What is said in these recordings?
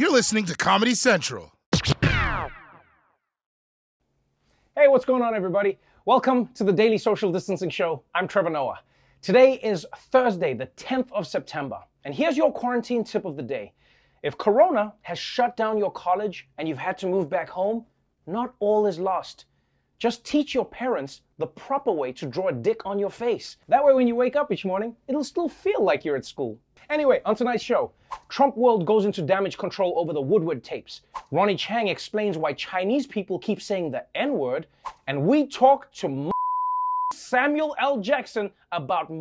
You're listening to Comedy Central. Hey, what's going on, everybody? Welcome to the Daily Social Distancing Show. I'm Trevor Noah. Today is Thursday, the 10th of September, and here's your quarantine tip of the day. If Corona has shut down your college and you've had to move back home, not all is lost. Just teach your parents the proper way to draw a dick on your face. That way, when you wake up each morning, it'll still feel like you're at school. Anyway, on tonight's show, Trump World goes into damage control over the Woodward tapes. Ronny Chieng explains why Chinese people keep saying the N word, and we talk to Samuel L. Jackson about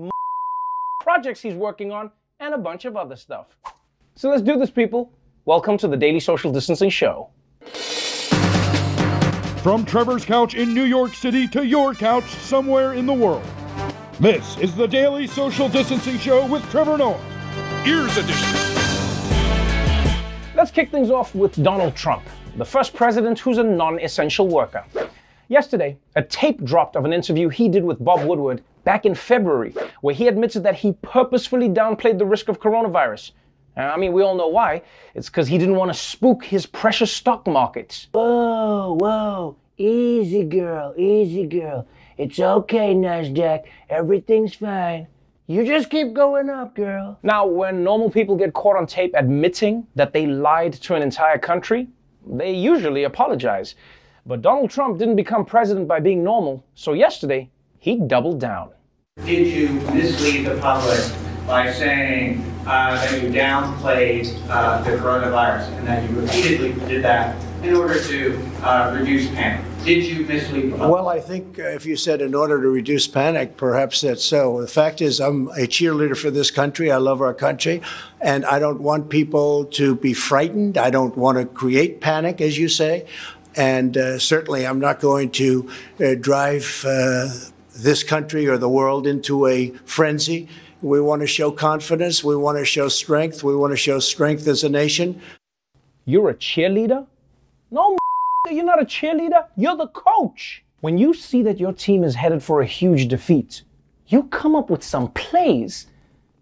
projects he's working on and a bunch of other stuff. So let's do this, people. Welcome to the Daily Social Distancing Show. From Trevor's couch in New York City to your couch somewhere in the world. This is the Daily Social Distancing Show with Trevor Noah. Ears Edition. Let's kick things off with Donald Trump, the first president who's a non essential worker. Yesterday, a tape dropped of an interview he did with Bob Woodward back in February, where he admitted that he purposefully downplayed the risk of coronavirus. I mean, we all know why. It's because he didn't want to spook his precious stock markets. Whoa, whoa, easy girl, easy girl. It's okay, NASDAQ. Everything's fine. You just keep going up, girl. Now, when normal people get caught on tape admitting that they lied to an entire country, they usually apologize. But Donald Trump didn't become president by being normal, so yesterday, he doubled down. Did you mislead the public by saying uh, that you downplayed uh, the coronavirus and that you repeatedly did that in order to uh, reduce panic? Did you mislead? Well, I think uh, if you said in order to reduce panic, perhaps that's so. The fact is, I'm a cheerleader for this country. I love our country, and I don't want people to be frightened. I don't want to create panic, as you say. And uh, certainly, I'm not going to uh, drive uh, this country or the world into a frenzy. We want to show confidence. We want to show strength. We want to show strength as a nation. You're a cheerleader? No, you're not a cheerleader. You're the coach. When you see that your team is headed for a huge defeat, you come up with some plays,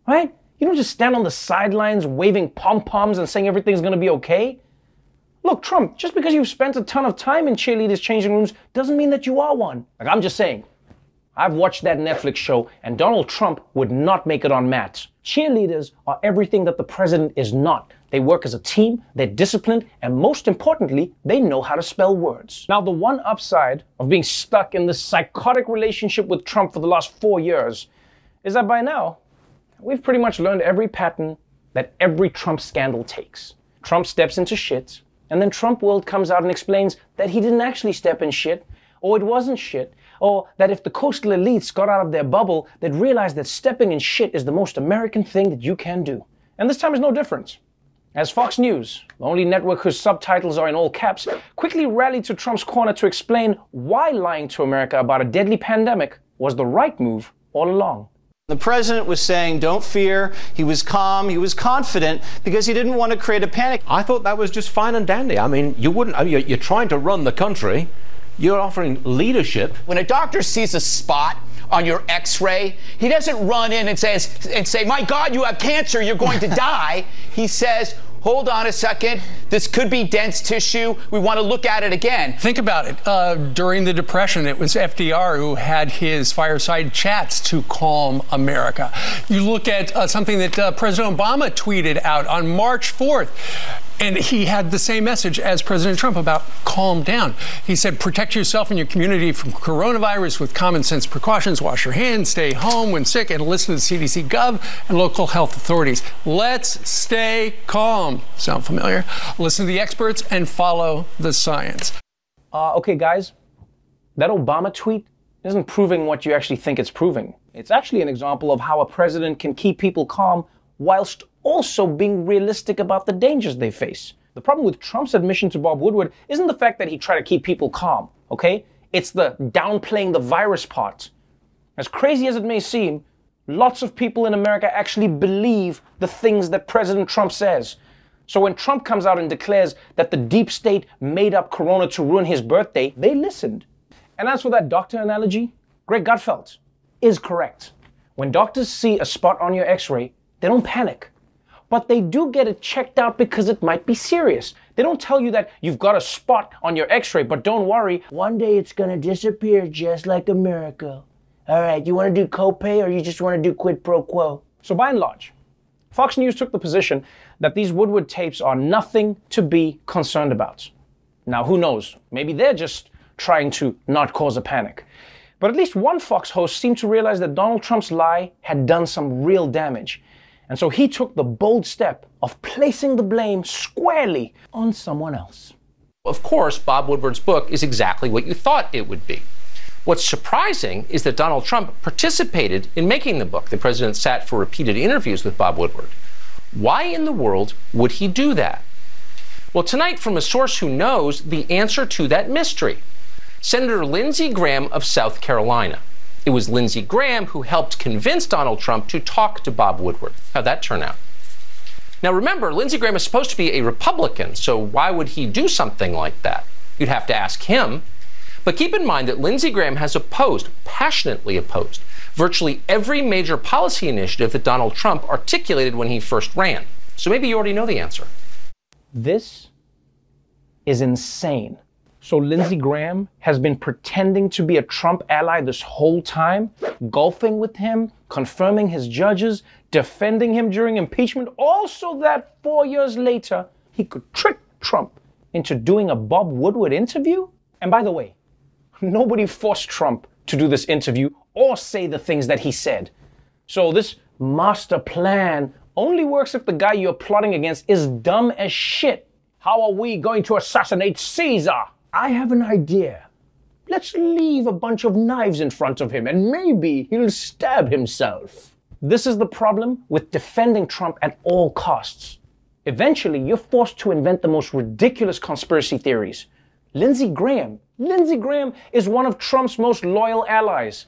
right? You don't just stand on the sidelines waving pom poms and saying everything's going to be okay. Look, Trump, just because you've spent a ton of time in cheerleaders' changing rooms doesn't mean that you are one. Like, I'm just saying. I've watched that Netflix show, and Donald Trump would not make it on mat. Cheerleaders are everything that the president is not. They work as a team, they're disciplined, and most importantly, they know how to spell words. Now, the one upside of being stuck in this psychotic relationship with Trump for the last four years is that by now, we've pretty much learned every pattern that every Trump scandal takes. Trump steps into shit, and then Trump World comes out and explains that he didn't actually step in shit, or it wasn't shit, or that if the coastal elites got out of their bubble, they'd realize that stepping in shit is the most American thing that you can do. And this time is no different. As Fox News, the only network whose subtitles are in all caps, quickly rallied to Trump's corner to explain why lying to America about a deadly pandemic was the right move all along. The president was saying, don't fear. He was calm. He was confident because he didn't want to create a panic. I thought that was just fine and dandy. I mean, you wouldn't, I mean, you're, you're trying to run the country, you're offering leadership. When a doctor sees a spot on your x-ray, he doesn't run in and says and say, "My god, you have cancer, you're going to die." He says, Hold on a second. This could be dense tissue. We want to look at it again. Think about it. Uh, during the Depression, it was FDR who had his fireside chats to calm America. You look at uh, something that uh, President Obama tweeted out on March 4th. And he had the same message as President Trump about calm down. He said, protect yourself and your community from coronavirus with common sense precautions. Wash your hands, stay home when sick, and listen to the CDC Gov and local health authorities. Let's stay calm. Sound familiar? Listen to the experts and follow the science. Uh, okay, guys, that Obama tweet isn't proving what you actually think it's proving. It's actually an example of how a president can keep people calm whilst also being realistic about the dangers they face. The problem with Trump's admission to Bob Woodward isn't the fact that he tried to keep people calm, okay? It's the downplaying the virus part. As crazy as it may seem, lots of people in America actually believe the things that President Trump says. So when Trump comes out and declares that the deep state made up Corona to ruin his birthday, they listened. And as for that doctor analogy, Greg Gutfeld is correct. When doctors see a spot on your x ray, they don't panic. But they do get it checked out because it might be serious. They don't tell you that you've got a spot on your x ray, but don't worry. One day it's gonna disappear just like a miracle. All right, you wanna do copay or you just wanna do quid pro quo? So, by and large, Fox News took the position that these Woodward tapes are nothing to be concerned about. Now, who knows? Maybe they're just trying to not cause a panic. But at least one Fox host seemed to realize that Donald Trump's lie had done some real damage. And so he took the bold step of placing the blame squarely on someone else. Of course, Bob Woodward's book is exactly what you thought it would be. What's surprising is that Donald Trump participated in making the book. The president sat for repeated interviews with Bob Woodward. Why in the world would he do that? Well, tonight, from a source who knows the answer to that mystery Senator Lindsey Graham of South Carolina. It was Lindsey Graham who helped convince Donald Trump to talk to Bob Woodward. How'd that turn out? Now, remember, Lindsey Graham is supposed to be a Republican, so why would he do something like that? You'd have to ask him. But keep in mind that Lindsey Graham has opposed, passionately opposed, virtually every major policy initiative that Donald Trump articulated when he first ran. So maybe you already know the answer. This is insane. So Lindsey Graham has been pretending to be a Trump ally this whole time, golfing with him, confirming his judges, defending him during impeachment, all so that four years later he could trick Trump into doing a Bob Woodward interview. And by the way, nobody forced Trump to do this interview or say the things that he said. So this master plan only works if the guy you're plotting against is dumb as shit. How are we going to assassinate Caesar? I have an idea. Let's leave a bunch of knives in front of him and maybe he'll stab himself. This is the problem with defending Trump at all costs. Eventually, you're forced to invent the most ridiculous conspiracy theories. Lindsey Graham. Lindsey Graham is one of Trump's most loyal allies.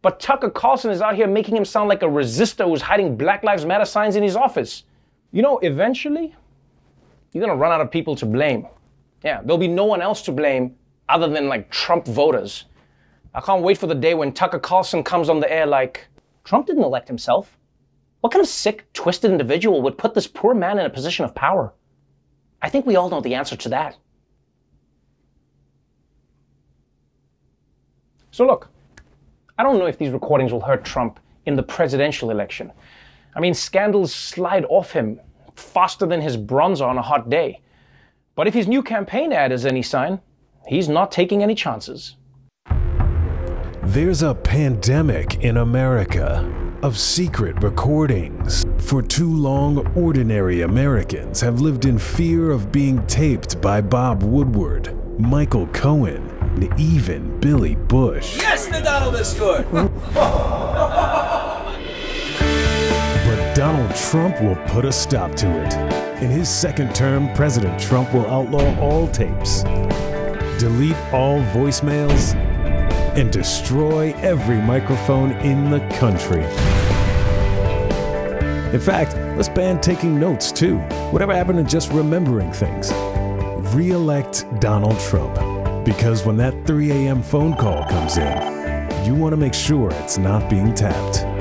But Tucker Carlson is out here making him sound like a resistor who's hiding Black Lives Matter signs in his office. You know, eventually, you're gonna run out of people to blame. Yeah, there'll be no one else to blame other than like Trump voters. I can't wait for the day when Tucker Carlson comes on the air like, Trump didn't elect himself. What kind of sick, twisted individual would put this poor man in a position of power? I think we all know the answer to that. So, look, I don't know if these recordings will hurt Trump in the presidential election. I mean, scandals slide off him faster than his bronzer on a hot day. But if his new campaign ad is any sign, he's not taking any chances. There's a pandemic in America of secret recordings. For too long, ordinary Americans have lived in fear of being taped by Bob Woodward, Michael Cohen, and even Billy Bush. Yes, the Donald has scored. Donald Trump will put a stop to it. In his second term, President Trump will outlaw all tapes, delete all voicemails, and destroy every microphone in the country. In fact, let's ban taking notes too. Whatever happened to just remembering things? Re-elect Donald Trump. Because when that 3 a.m. phone call comes in, you want to make sure it's not being tapped.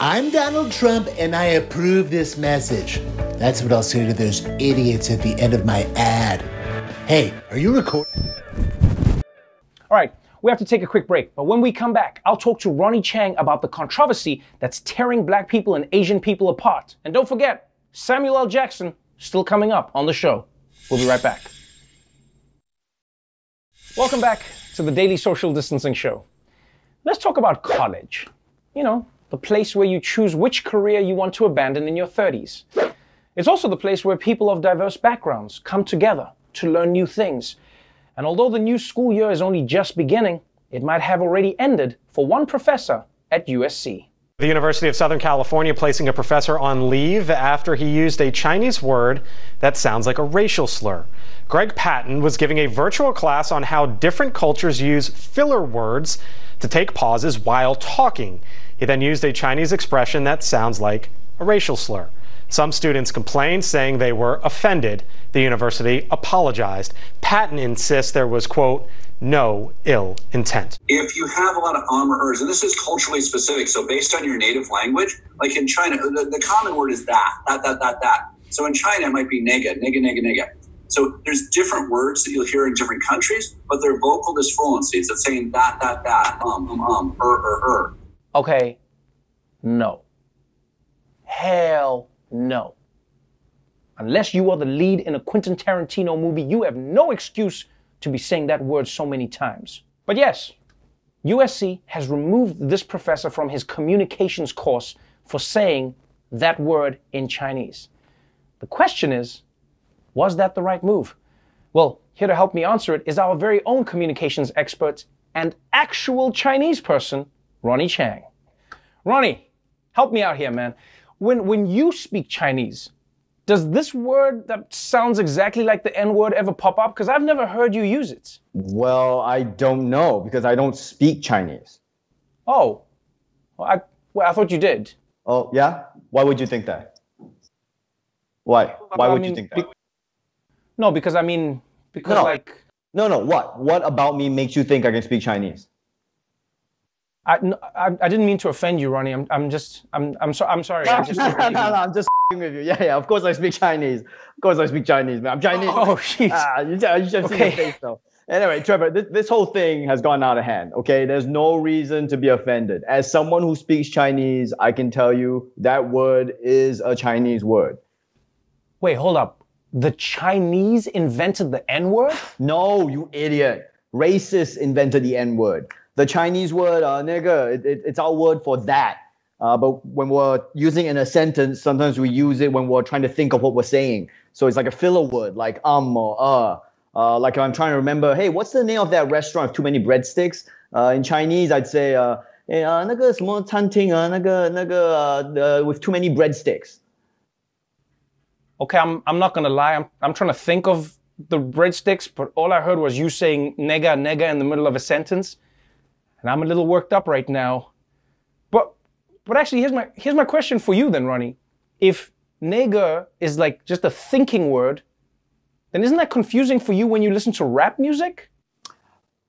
I'm Donald Trump and I approve this message. That's what I'll say to those idiots at the end of my ad. Hey, are you recording? All right, we have to take a quick break, but when we come back, I'll talk to Ronny Chieng about the controversy that's tearing black people and Asian people apart. And don't forget, Samuel L. Jackson still coming up on the show. We'll be right back. Welcome back to the Daily Social Distancing Show. Let's talk about college. You know, the place where you choose which career you want to abandon in your 30s. It's also the place where people of diverse backgrounds come together to learn new things. And although the new school year is only just beginning, it might have already ended for one professor at USC. The University of Southern California placing a professor on leave after he used a Chinese word that sounds like a racial slur. Greg Patton was giving a virtual class on how different cultures use filler words to take pauses while talking. He then used a Chinese expression that sounds like a racial slur. Some students complained, saying they were offended. The university apologized. Patton insists there was, quote, no ill intent. if you have a lot of um or ers, and this is culturally specific, so based on your native language, like in China, the, the common word is that, that, that, that, that. So in China, it might be nega, nega, nega, nega. So there's different words that you'll hear in different countries, but they're vocal disfluencies. It's saying that, that, that, um, um, um, er, er, er. Okay, no. Hell no. Unless you are the lead in a Quentin Tarantino movie, you have no excuse to be saying that word so many times. But yes, USC has removed this professor from his communications course for saying that word in Chinese. The question is, was that the right move? Well, here to help me answer it is our very own communications expert and actual Chinese person, Ronny Chieng. Ronny, help me out here, man. When when you speak Chinese, does this word that sounds exactly like the N word ever pop up? Because I've never heard you use it. Well, I don't know because I don't speak Chinese. Oh, well, I well, I thought you did. Oh, yeah? Why would you think that? Why? Why I would mean, you think that? be- no, because I mean, because No. like No, no. What? What about me makes you think I can speak Chinese? I, I, I didn't mean to offend you, Ronny. I'm, I'm just, I'm, I'm, so, I'm sorry. I just, no, no, no, I'm just f***ing with you. Yeah, yeah. Of course I speak Chinese. Of course I speak Chinese, man. I'm Chinese. Oh, jeez. Ah, you, you just see Okay. your face, though. Anyway, Trevor, this, this whole thing has gone out of hand. Okay, there's no reason to be offended. As someone who speaks Chinese, I can tell you that word is a Chinese word. Wait, hold up. The Chinese invented the N word? No, you idiot. Racists invented the N word The Chinese word, uh, nigga, it, it, it's our word for that. Uh, but when we're using it in a sentence, sometimes we use it when we're trying to think of what we're saying. So it's like a filler word, like um or uh. Uh, like I'm trying to remember, hey, what's the name of that restaurant with too many breadsticks? Uh, in Chinese, I'd say, uh, eh, uh, 那个什么餐厅啊，那个那个 uh, with too many breadsticks. Okay, I'm, I'm not gonna lie. I'm, I'm trying to think of the breadsticks, but all I heard was you saying nega, nega in the middle of a sentence, and I'm a little worked up right now. But, but actually, here's my, here's my question for you then, Ronny. If nigger is like just a thinking word, then isn't that confusing for you when you listen to rap music?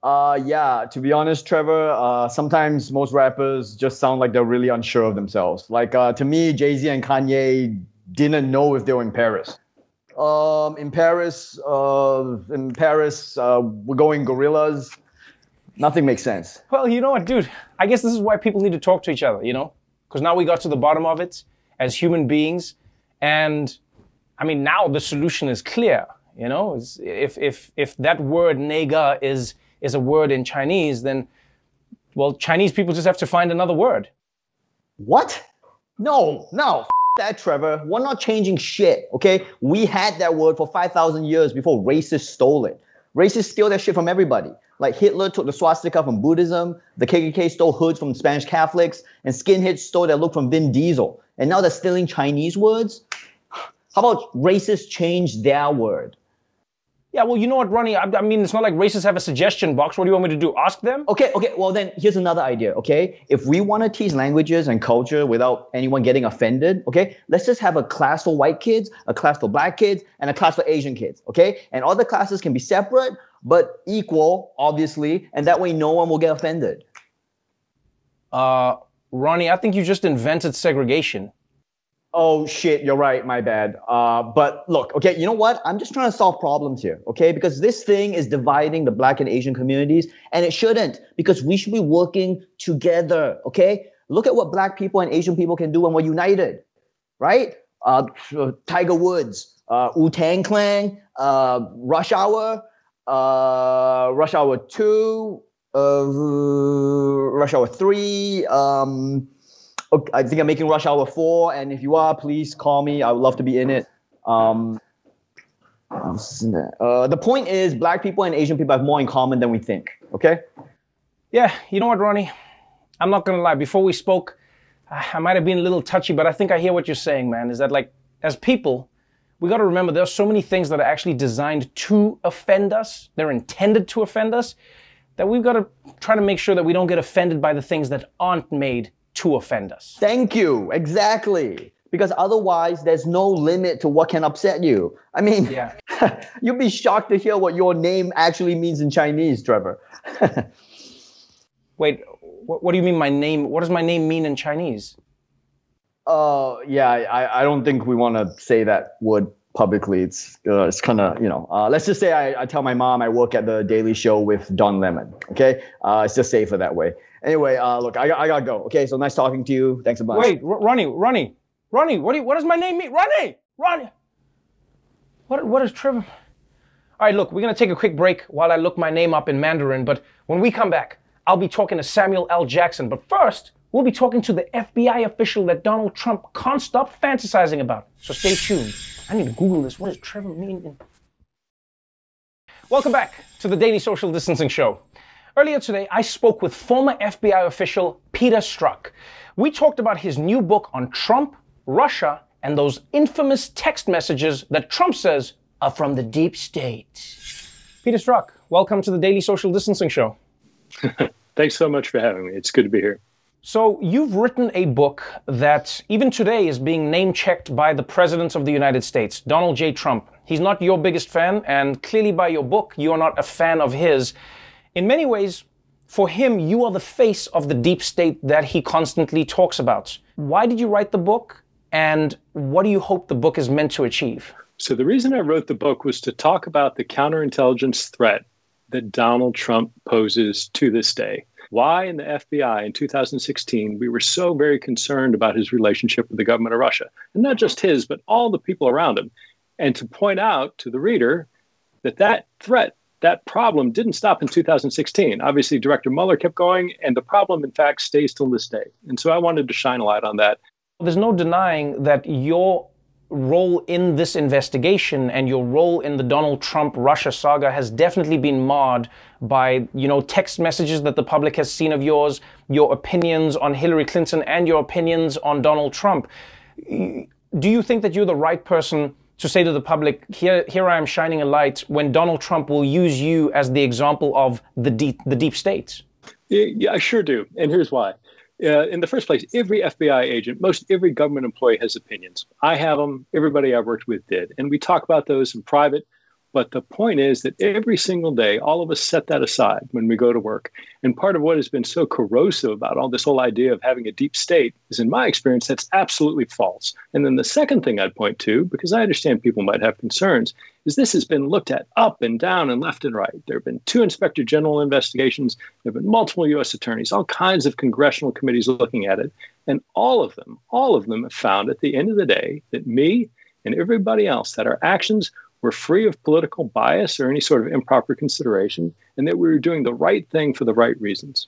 Uh, yeah, to be honest, Trevor, uh, sometimes most rappers just sound like they're really unsure of themselves. Like, uh, to me, Jay Z and Kanye didn't know if they were in Paris. Um, in Paris, uh, in Paris, uh, we're going gorillas. Nothing makes sense. Well, you know what, dude? I guess this is why people need to talk to each other, you know? Because now we got to the bottom of it as human beings. And I mean, now the solution is clear, you know? If, if, if that word nega is, is a word in Chinese, then, well, Chinese people just have to find another word. What? No, no, f- that, Trevor. We're not changing shit, okay? We had that word for 5,000 years before racists stole it. Racists steal that shit from everybody. Like Hitler took the swastika from Buddhism, the KKK stole hoods from Spanish Catholics, and skinheads stole that look from Vin Diesel. And now they're stealing Chinese words? How about racists change their word? Yeah, well, you know what, Ronny? I, I mean, it's not like racists have a suggestion box. What do you want me to do? Ask them? Okay, okay, well then here's another idea, okay? If we want to teach languages and culture without anyone getting offended, okay, let's just have a class for white kids, a class for black kids, and a class for Asian kids, okay? And all the classes can be separate but equal, obviously, and that way no one will get offended. Uh, Ronny, I think you just invented segregation. Oh shit, you're right, my bad. Uh, but look, okay, you know what? I'm just trying to solve problems here, okay? Because this thing is dividing the black and Asian communities, and it shouldn't, because we should be working together, okay? Look at what black people and Asian people can do when we're united, right? Uh, Tiger Woods, uh, Wu Tang Clan, uh, Rush Hour, uh, Rush Hour 2, uh, Rush Hour 3, um, I think I'm making Rush Hour 4, and if you are, please call me. I would love to be in it. Um, uh, the point is, black people and Asian people have more in common than we think. Okay? Yeah, you know what, Ronny? I'm not gonna lie. Before we spoke, I might have been a little touchy, but I think I hear what you're saying, man. Is that like, as people, we gotta remember there are so many things that are actually designed to offend us. They're intended to offend us. That we've got to try to make sure that we don't get offended by the things that aren't made to offend us. Thank you. Exactly. Because otherwise, there's no limit to what can upset you. I mean, Yeah. you'd be shocked to hear what your name actually means in Chinese, Trevor. Wait, what, what do you mean my name? What does my name mean in Chinese? Uh, yeah, I, I don't think we want to say that word publicly. It's uh, it's kind of you know. Uh, let's just say I, I tell my mom I work at the Daily Show with Don Lemon. Okay, uh, it's just safer that way. Anyway, uh, look, I, I gotta go. Okay, so nice talking to you. Thanks a bunch. Wait, R- Ronny, Ronny, Ronny, what do you, what does my name mean? Ronny, Ronny. What what is Trevor? All right, look, we're gonna take a quick break while I look my name up in Mandarin. But when we come back, I'll be talking to Samuel L. Jackson. But first, we'll be talking to the FBI official that Donald Trump can't stop fantasizing about. So stay tuned. I need to Google this. What does Trevor mean? Welcome back to the Daily Social Distancing Show. Earlier today, I spoke with former FBI official Peter Strzok. We talked about his new book on Trump, Russia, and those infamous text messages that Trump says are from the deep state. Peter Strzok, welcome to the Daily Social Distancing Show. Thanks so much for having me. It's good to be here. So, you've written a book that even today is being name checked by the President of the United States, Donald J. Trump. He's not your biggest fan, and clearly by your book, you are not a fan of his. In many ways, for him, you are the face of the deep state that he constantly talks about. Why did you write the book, and what do you hope the book is meant to achieve? So, the reason I wrote the book was to talk about the counterintelligence threat that Donald Trump poses to this day. Why in the FBI in 2016 we were so very concerned about his relationship with the government of Russia, and not just his, but all the people around him, and to point out to the reader that that threat, that problem didn't stop in 2016. Obviously, Director Mueller kept going, and the problem, in fact, stays till this day. And so I wanted to shine a light on that. There's no denying that your role in this investigation and your role in the Donald Trump Russia saga has definitely been marred by, you know, text messages that the public has seen of yours, your opinions on Hillary Clinton and your opinions on Donald Trump. Do you think that you're the right person to say to the public, here, here I am shining a light when Donald Trump will use you as the example of the deep, the deep state? Yeah, I sure do. And here's why. Uh, in the first place, every FBI agent, most every government employee has opinions. I have them. Everybody I've worked with did. And we talk about those in private. But the point is that every single day, all of us set that aside when we go to work. And part of what has been so corrosive about all this whole idea of having a deep state is, in my experience, that's absolutely false. And then the second thing I'd point to, because I understand people might have concerns, is this has been looked at up and down and left and right. There have been two inspector general investigations, there have been multiple U.S. attorneys, all kinds of congressional committees looking at it. And all of them, all of them have found at the end of the day that me and everybody else, that our actions were free of political bias or any sort of improper consideration, and that we were doing the right thing for the right reasons.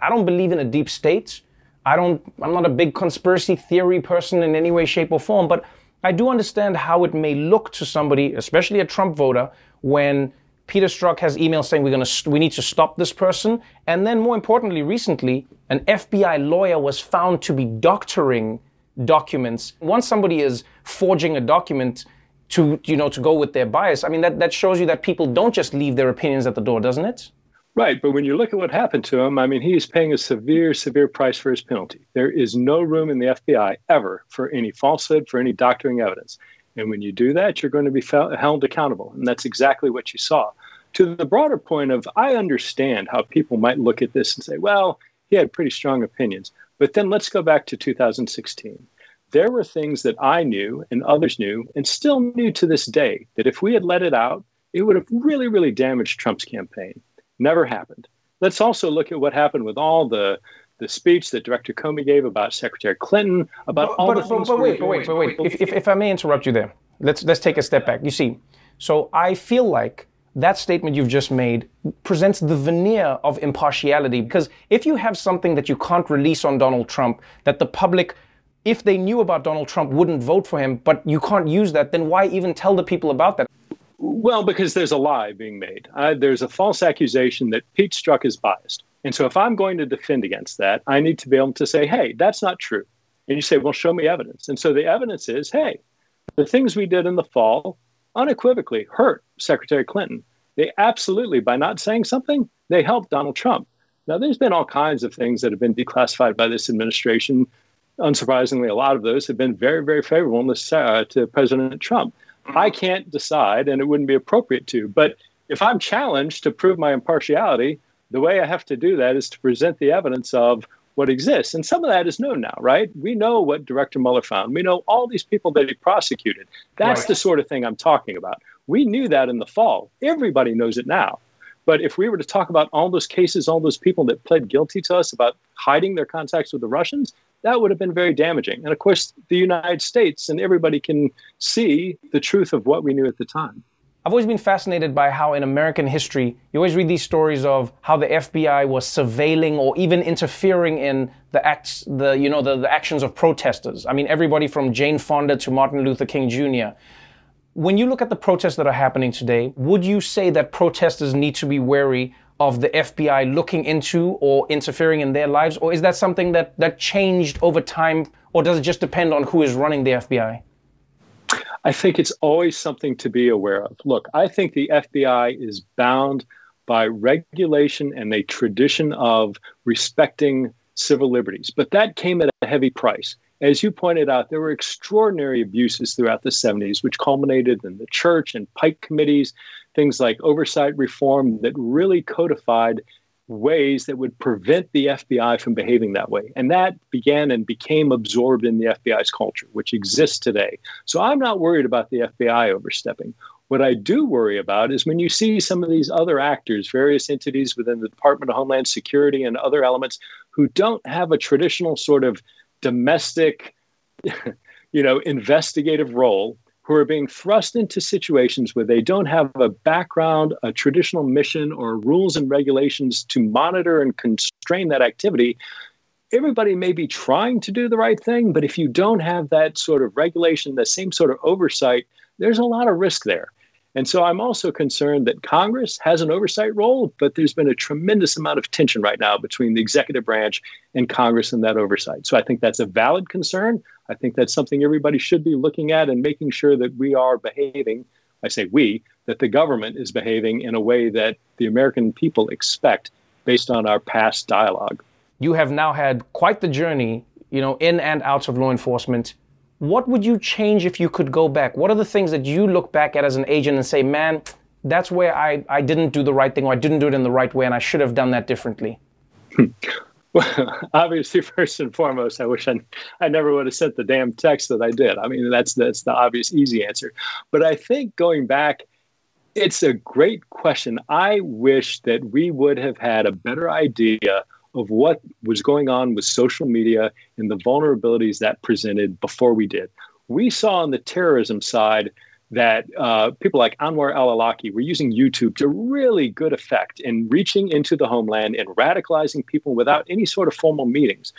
I don't believe in a deep state. I don't I'm not a big conspiracy theory person in any way shape or form, but I do understand how it may look to somebody, especially a Trump voter, when Peter Strzok has emails saying we're going to we need to stop this person, and then more importantly, recently, an FBI lawyer was found to be doctoring documents. Once somebody is forging a document to you know to go with their bias, I mean that that shows you that people don't just leave their opinions at the door, doesn't it? Right, but when you look at what happened to him, I mean, he is paying a severe, severe price for his penalty. There is no room in the FBI ever for any falsehood, for any doctoring evidence. And when you do that, you're going to be held accountable. And that's exactly what you saw. To the broader point of, I understand how people might look at this and say, well, he had pretty strong opinions. But then let's go back to 2016. There were things that I knew and others knew and still knew to this day that if we had let it out, it would have really, really damaged Trump's campaign. Never happened. Let's also look at what happened with all the the speech that Director Comey gave about Secretary Clinton, about but, all but, the but, things. But wait, but wait, but wait. If, if, if I may interrupt you there, let's let's take a step back. You see, so I feel like that statement you've just made presents the veneer of impartiality because if you have something that you can't release on Donald Trump that the public if they knew about Donald Trump wouldn't vote for him but you can't use that then why even tell the people about that well, because there's a lie being made. Uh, there's a false accusation that Pete Strzok is biased. And so if I'm going to defend against that, I need to be able to say, hey, that's not true. And you say, well, show me evidence. And so the evidence is, hey, the things we did in the fall unequivocally hurt Secretary Clinton. They absolutely, by not saying something, they helped Donald Trump. Now, there's been all kinds of things that have been declassified by this administration. Unsurprisingly, a lot of those have been very, very favorable uh, to President Trump. I can't decide, and it wouldn't be appropriate to. But if I'm challenged to prove my impartiality, the way I have to do that is to present the evidence of what exists. And some of that is known now, right? We know what Director Mueller found. We know all these people that he prosecuted. That's Right. the sort of thing I'm talking about. We knew that in the fall. Everybody knows it now. But if we were to talk about all those cases, all those people that pled guilty to us about hiding their contacts with the Russians, that would have been very damaging. And of course, the United States and everybody can see the truth of what we knew at the time. I've always been fascinated by how in American history, you always read these stories of how the FBI was surveilling or even interfering in the acts, the you know, the, the actions of protesters. I mean, everybody from Jane Fonda to Martin Luther King Jr. When you look at the protests that are happening today, would you say that protesters need to be wary of the FBI looking into or interfering in their lives, or is that something that that changed over time, or does it just depend on who is running the FBI? I think it's always something to be aware of. Look, I think the FBI is bound by regulation and a tradition of respecting civil liberties, but that came at a heavy price. As you pointed out, there were extraordinary abuses throughout the 70s, which culminated in the church and Pike committees, things like oversight reform that really codified ways that would prevent the FBI from behaving that way. And that began and became absorbed in the FBI's culture, which exists today. So I'm not worried about the FBI overstepping. What I do worry about is when you see some of these other actors, various entities within the Department of Homeland Security and other elements who don't have a traditional sort of domestic, you know, investigative role who are being thrust into situations where they don't have a background, a traditional mission, or rules and regulations to monitor and constrain that activity. Everybody may be trying to do the right thing, but if you don't have that sort of regulation, the same sort of oversight, there's a lot of risk there. And so I'm also concerned that Congress has an oversight role, but there's been a tremendous amount of tension right now between the executive branch and Congress and that oversight. So I think that's a valid concern. I think that's something everybody should be looking at and making sure that we are behaving. I say we, that the government is behaving in a way that the American people expect based on our past dialogue. You have now had quite the journey, you know, in and out of law enforcement. What would you change if you could go back? What are the things that you look back at as an agent and say, man, that's where I, I didn't do the right thing or I didn't do it in the right way and I should have done that differently? Well, obviously, first and foremost, I wish I, I never would have sent the damn text that I did. I mean, that's that's the obvious, easy answer. But I think going back, it's a great question. I wish that we would have had a better idea of what was going on with social media and the vulnerabilities that presented before we did. We saw on the terrorism side that uh, people like Anwar al Awlaki were using YouTube to really good effect in reaching into the homeland and radicalizing people without any sort of formal meetings.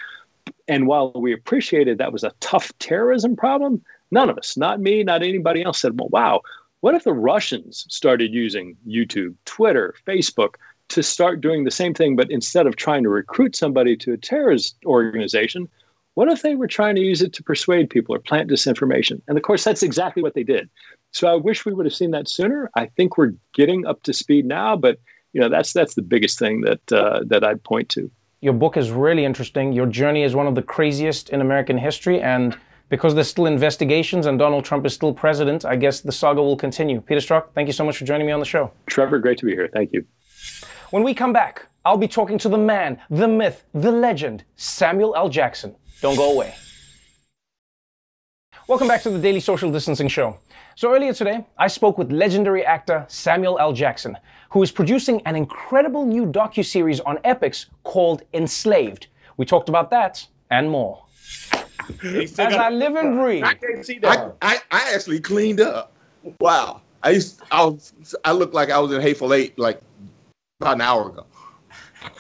And while we appreciated that was a tough terrorism problem, none of us, not me, not anybody else, said, well, wow, what if the Russians started using YouTube, Twitter, Facebook to start doing the same thing, but instead of trying to recruit somebody to a terrorist organization, what if they were trying to use it to persuade people or plant disinformation? And of course, that's exactly what they did. So I wish we would have seen that sooner. I think we're getting up to speed now, but you know that's that's the biggest thing that uh, that I'd point to. Your book is really interesting. Your journey is one of the craziest in American history, and because there's still investigations and Donald Trump is still president, I guess the saga will continue. Peter Strzok, thank you so much for joining me on the show. Trevor, great to be here. Thank you. When we come back, I'll be talking to the man, the myth, the legend, Samuel L. Jackson. Don't go away. Welcome back to the Daily Social Distancing Show. So earlier today, I spoke with legendary actor Samuel L. Jackson, who is producing an incredible new docu-series on Epix called Enslaved. We talked about that and more. As I live and breathe. I can't see that. I, I, I actually cleaned up. Wow. I used I was I looked like I was in Hateful Eight like about an hour ago.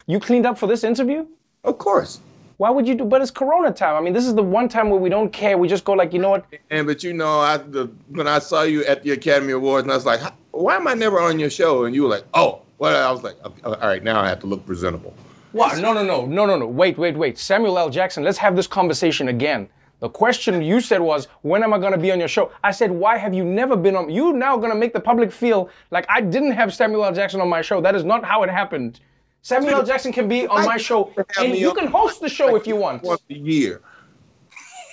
You cleaned up for this interview? Of course. Why would you do? But it's Corona time. I mean, this is the one time where we don't care. We just go like, you know what? And but you know, I the when I saw you at the Academy Awards, and I was like, why am I never on your show? And you were like, oh, well, I was like, okay, all right, now I have to look presentable. What? No, no, no, no, no, no. Wait, wait, wait. Samuel L. Jackson, let's have this conversation again. The question you said was, when am I going to be on your show? I said, why have you never been on? You now going to make the public feel like I didn't have Samuel L. Jackson on my show. That is not how it happened. Samuel L. Jackson can be on my show, and you can host the show if you want. Once a year.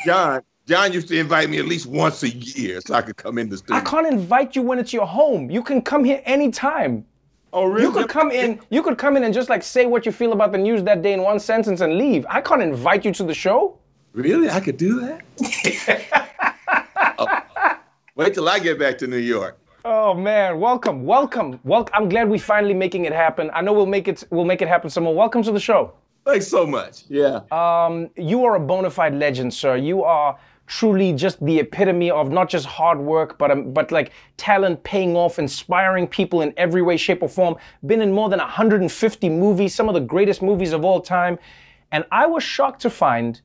John, John used to invite me at least once a year so I could come in the studio. I can't invite you when it's your home. You can come here anytime. Oh, really? You could come in. You could come in and just like say what you feel about the news that day in one sentence and leave. I can't invite you to the show. Really? I could do that? Oh, Wait till I get back to New York. Oh man, welcome, welcome, welcome. I'm glad we finally making it happen. I know we'll make it. We'll make it happen some more. Welcome to the show. Thanks so much. Yeah. Um, you are a bona fide legend, sir. You are truly just the epitome of not just hard work, but um, but like talent paying off, inspiring people in every way, shape, or form. Been in more than 150 movies, some of the greatest movies of all time, and I was shocked to find,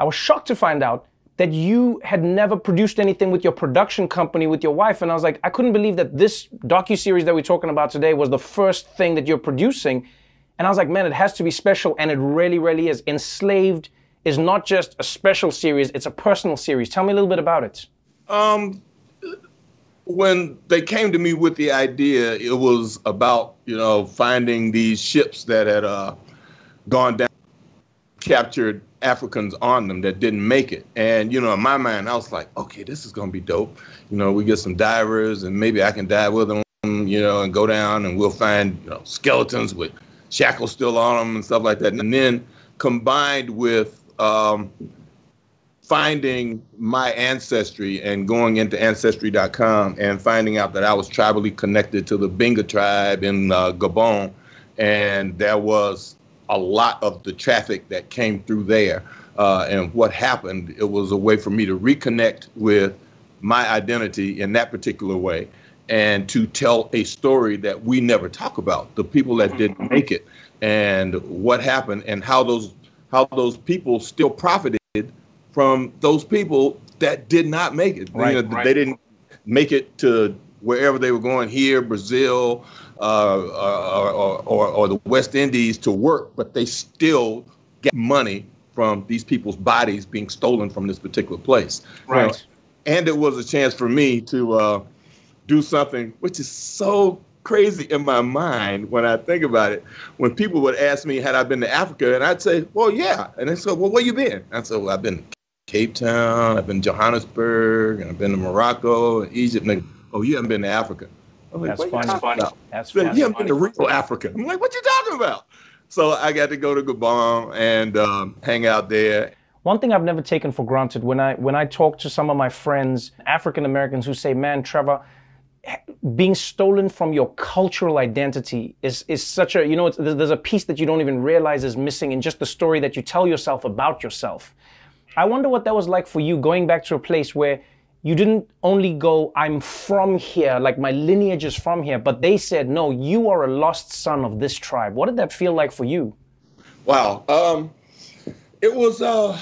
I was shocked to find out that you had never produced anything with your production company with your wife, and I was like, I couldn't believe that this docu series that we're talking about today was the first thing that you're producing. And I was like, man, it has to be special, and it really, really is. Enslaved is not just a special series; it's a personal series. Tell me a little bit about it. Um, when they came to me with the idea, it was about you know finding these ships that had uh, gone down, captured Africans on them that didn't make it. And you know, in my mind, I was like, okay, this is gonna be dope. You know, we get some divers, and maybe I can dive with them. You know, and go down, and we'll find you know skeletons with shackles still on them and stuff like that. And then combined with um, finding my ancestry and going into ancestry.com and finding out that I was tribally connected to the Benga tribe in uh, Gabon, and there was a lot of the traffic that came through there. Uh, and what happened, it was a way for me to reconnect with my identity in that particular way and to tell a story that we never talk about the people that didn't make it and what happened and how those how those people still profited from those people that did not make it Right, You know, right. they didn't make it to wherever they were going here brazil or, or, or, or the west indies to work but they still get money from these people's bodies being stolen from this particular place You know, Right. and it was a chance for me to uh, do something which is so crazy in my mind when I think about it. When people would ask me, had I been to Africa, and I'd say, well, yeah. And they said, well, where you been? I said, well, I've been to Cape Town, I've been to Johannesburg, and I've been to Morocco, and Egypt. And they, oh, you haven't been to Africa. I'm like, That's funny. about? That's funny. You haven't been to real Africa. I'm like, what you talking about? So I got to go to Gabon and um, hang out there. One thing I've never taken for granted when I when I talk to some of my friends, African Americans, who say, "Man, Trevor." Being stolen from your cultural identity is is such a you know there's a piece that you don't even realize is missing in just the story that you tell yourself about yourself. I wonder what that was like for you going back to a place where you didn't only go, I'm from here, like my lineage is from here, but they said, no, you are a lost son of this tribe. What did that feel like for you? Wow. Um, it was, uh,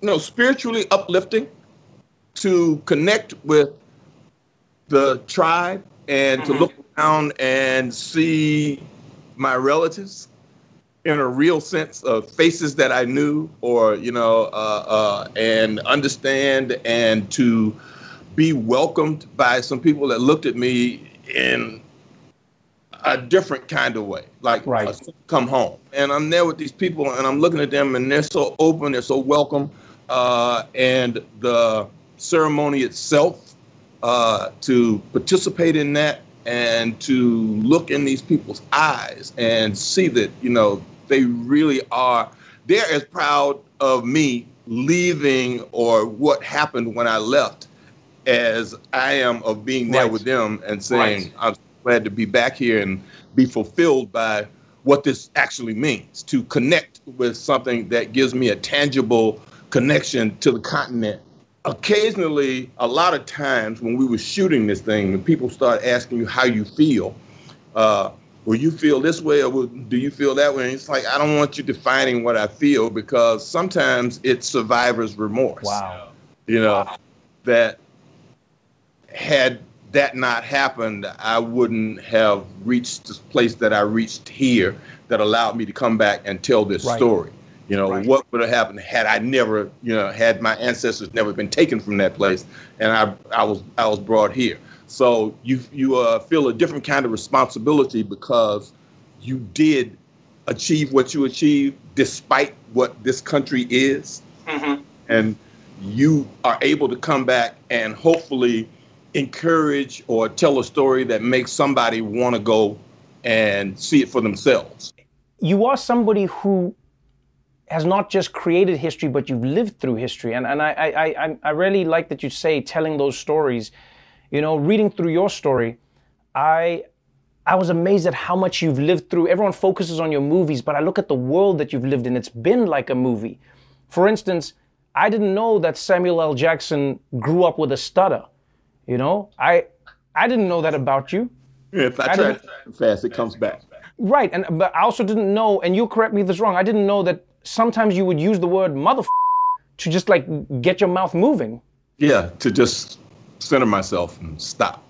you know, spiritually uplifting to connect with the tribe and to look around and see my relatives in a real sense of faces that I knew or, you know, uh, uh, and understand and to be welcomed by some people that looked at me in a different kind of way, like Right. uh, come home. And I'm there with these people, and I'm looking at them, and they're so open, they're so welcome, uh, and the ceremony itself, uh, to participate in that, and to look in these people's eyes and see that you know they really are. They're as proud of me leaving or what happened when I left as I am of being there with them and saying, Right. I'm glad to be back here and be fulfilled by what this actually means to connect with something that gives me a tangible connection to the continent. Occasionally, a lot of times when we were shooting this thing, when people start asking you how you feel, uh, will you feel this way or do you feel that way? And it's like, I don't want you defining what I feel because sometimes it's survivor's remorse. Wow. You know, that had that not happened, I wouldn't have reached this place that I reached here that allowed me to come back and tell this Right. story. You know, Right. what would have happened had I never, you know, had my ancestors never been taken from that place and I, I was I was brought here. So you you uh, feel a different kind of responsibility because you did achieve what you achieved despite what this country is and you are able to come back and hopefully encourage or tell a story that makes somebody want to go and see it for themselves. You are somebody who has not just created history, but you've lived through history. And, and I, I, I, I really like that you say telling those stories. You know, reading through your story, I, I was amazed at how much you've lived through. Everyone focuses on your movies, but I look at the world that you've lived in. It's been like a movie. For instance, I didn't know that Samuel L. Jackson grew up with a stutter. You know, I I didn't know that about you. Yeah, if I, I try fast, it comes back. Right, and but I also didn't know, and you correct me if this is wrong. I didn't know that sometimes you would use the word mother to just like get your mouth moving. Yeah, to just center myself and stop.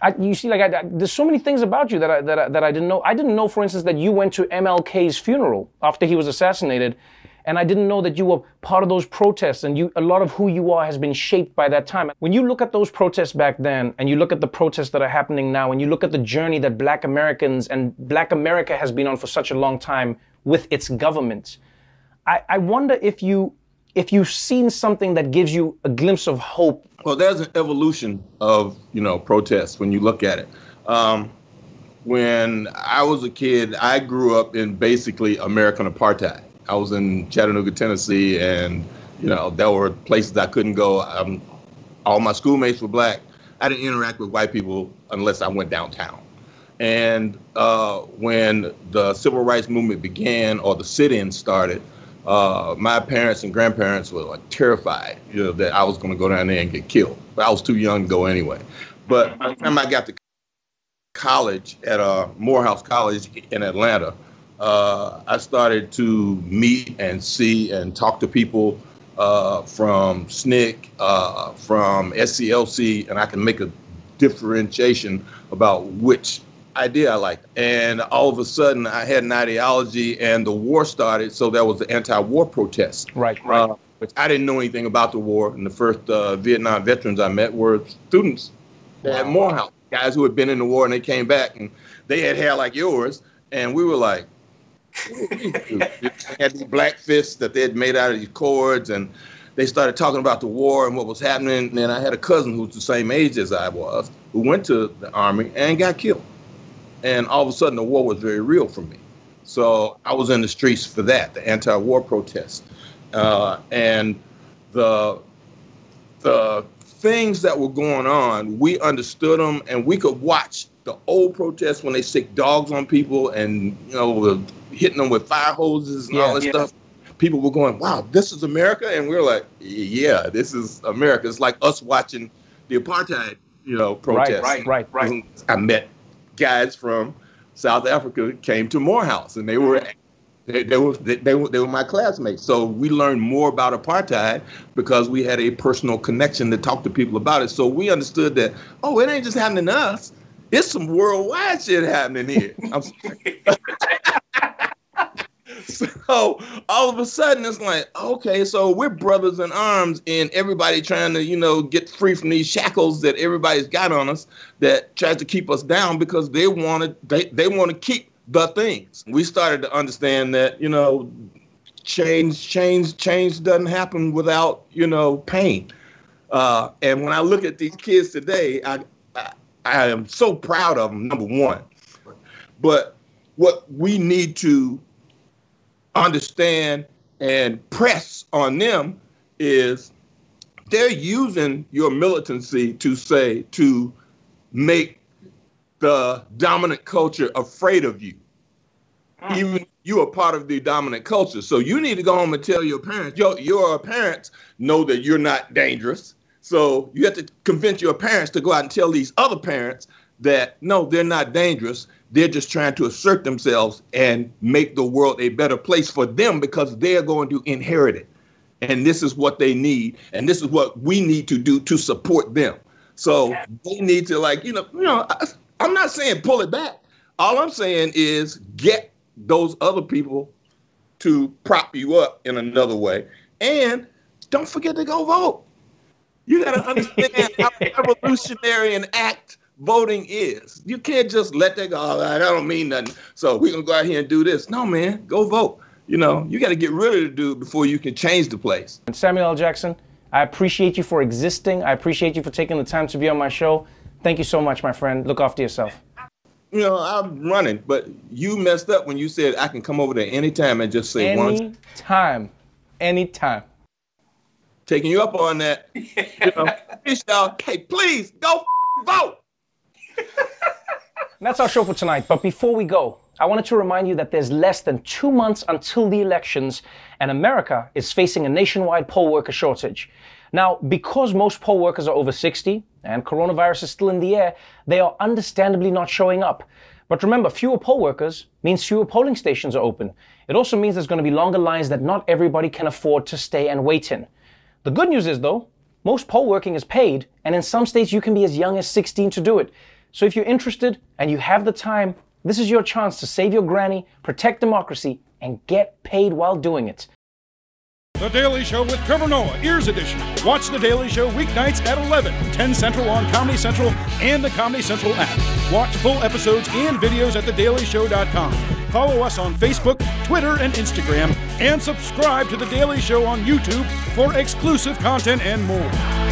I, you see, like I, I- there's so many things about you that I, that I, that I didn't know. I didn't know, for instance, that you went to MLK's funeral after he was assassinated, and I didn't know that you were part of those protests. And you, a lot of who you are has been shaped by that time. When you look at those protests back then, and you look at the protests that are happening now, and you look at the journey that Black Americans and Black America has been on for such a long time with its government, I, I wonder if you if you've seen something that gives you a glimpse of hope. Well, there's an evolution of you know protests when you look at it. Um, when I was a kid, I grew up in basically American apartheid. I was in Chattanooga, Tennessee, and you know there were places I couldn't go. Um, all my schoolmates were black. I didn't interact with white people unless I went downtown. And uh, when the civil rights movement began or the sit-ins started, uh, my parents and grandparents were like terrified, you know, that I was going to go down there and get killed. But I was too young to go anyway. But by the time I got to college at uh, Morehouse College in Atlanta, uh, I started to meet and see and talk to people uh, from SNCC, uh, from SCLC, and I can make a differentiation about which idea I liked. And all of a sudden, I had an ideology, and the war started. So there was the anti-war protest. Right, right. Uh, which I didn't know anything about the war, and the first uh, Vietnam veterans I met were students at Morehouse, guys who had been in the war and they came back, and they had hair like yours, and we were like. had these black fists that they had made out of these cords, and they started talking about the war and what was happening. And then I had a cousin who was the same age as I was, who went to the army and got killed. And all of a sudden, the war was very real for me. So I was in the streets for that, the anti-war protest, uh, and the the things that were going on. We understood them, and we could watch the old protests when they sick dogs on people and you know hitting them with fire hoses and all this yeah. stuff. People were going, "Wow, this is America," and we are like, "Yeah, this is America." It's like us watching the apartheid, you know, protest. right, right, right. I met guys from South Africa came to Morehouse, and they were mm-hmm. they, they were they, they were they were my classmates. So we learned more about apartheid because we had a personal connection to talk to people about it. So we understood that oh, it ain't just happening to us. It's some worldwide shit happening here. I'm sorry. so all of a sudden it's like okay so we're brothers in arms and everybody trying to you know get free from these shackles that everybody's got on us that tries to keep us down because they wanted they, they want to keep the things. We started to understand that you know change change change doesn't happen without you know pain. Uh, and when i look at these kids today I, I i am so proud of them number one. But what we need to understand and press on them is they're using your militancy to say to make the dominant culture afraid of you. Mm. Even you are part of the dominant culture. So you need to go home and tell your parents. Your, your parents know that you're not dangerous. So you have to convince your parents to go out and tell these other parents that no they're not dangerous they're just trying to assert themselves and make the world a better place for them because they're going to inherit it. And this is what they need. And this is what we need to do to support them. So they need to like, you know, you know, I, I'm not saying pull it back. All I'm saying is get those other people to prop you up in another way. And don't forget to go vote. You got to understand how revolutionary an act voting is. You can't just let that go. "Oh, that don't mean nothing. So we're gonna go out here and do this. No, man, go vote. You know, you got to get rid of the dude before you can change the place. And Samuel L. Jackson, I appreciate you for existing. I appreciate you for taking the time to be on my show. Thank you so much, my friend. Look after yourself. You know, I'm running, but you messed up when you said I can come over there anytime and just say one. Anytime. Anytime. Taking you up on that. You know, hey, please go vote. And that's our show for tonight. But before we go, I wanted to remind you that there's less than two months until the elections, and America is facing a nationwide poll worker shortage. Now, because most poll workers are over 60 and coronavirus is still in the air, they are understandably not showing up. But remember, fewer poll workers means fewer polling stations are open. It also means there's going to be longer lines that not everybody can afford to stay and wait in. The good news is, though, most poll working is paid, and in some states you can be as young as 16 to do it. So if you're interested and you have the time, this is your chance to save your granny, protect democracy, and get paid while doing it. The Daily Show with Trevor Noah, Ears Edition. Watch The Daily Show weeknights at 11, 10 Central on Comedy Central and the Comedy Central app. Watch full episodes and videos at thedailyshow.com. Follow us on Facebook, Twitter, and Instagram, and subscribe to The Daily Show on YouTube for exclusive content and more.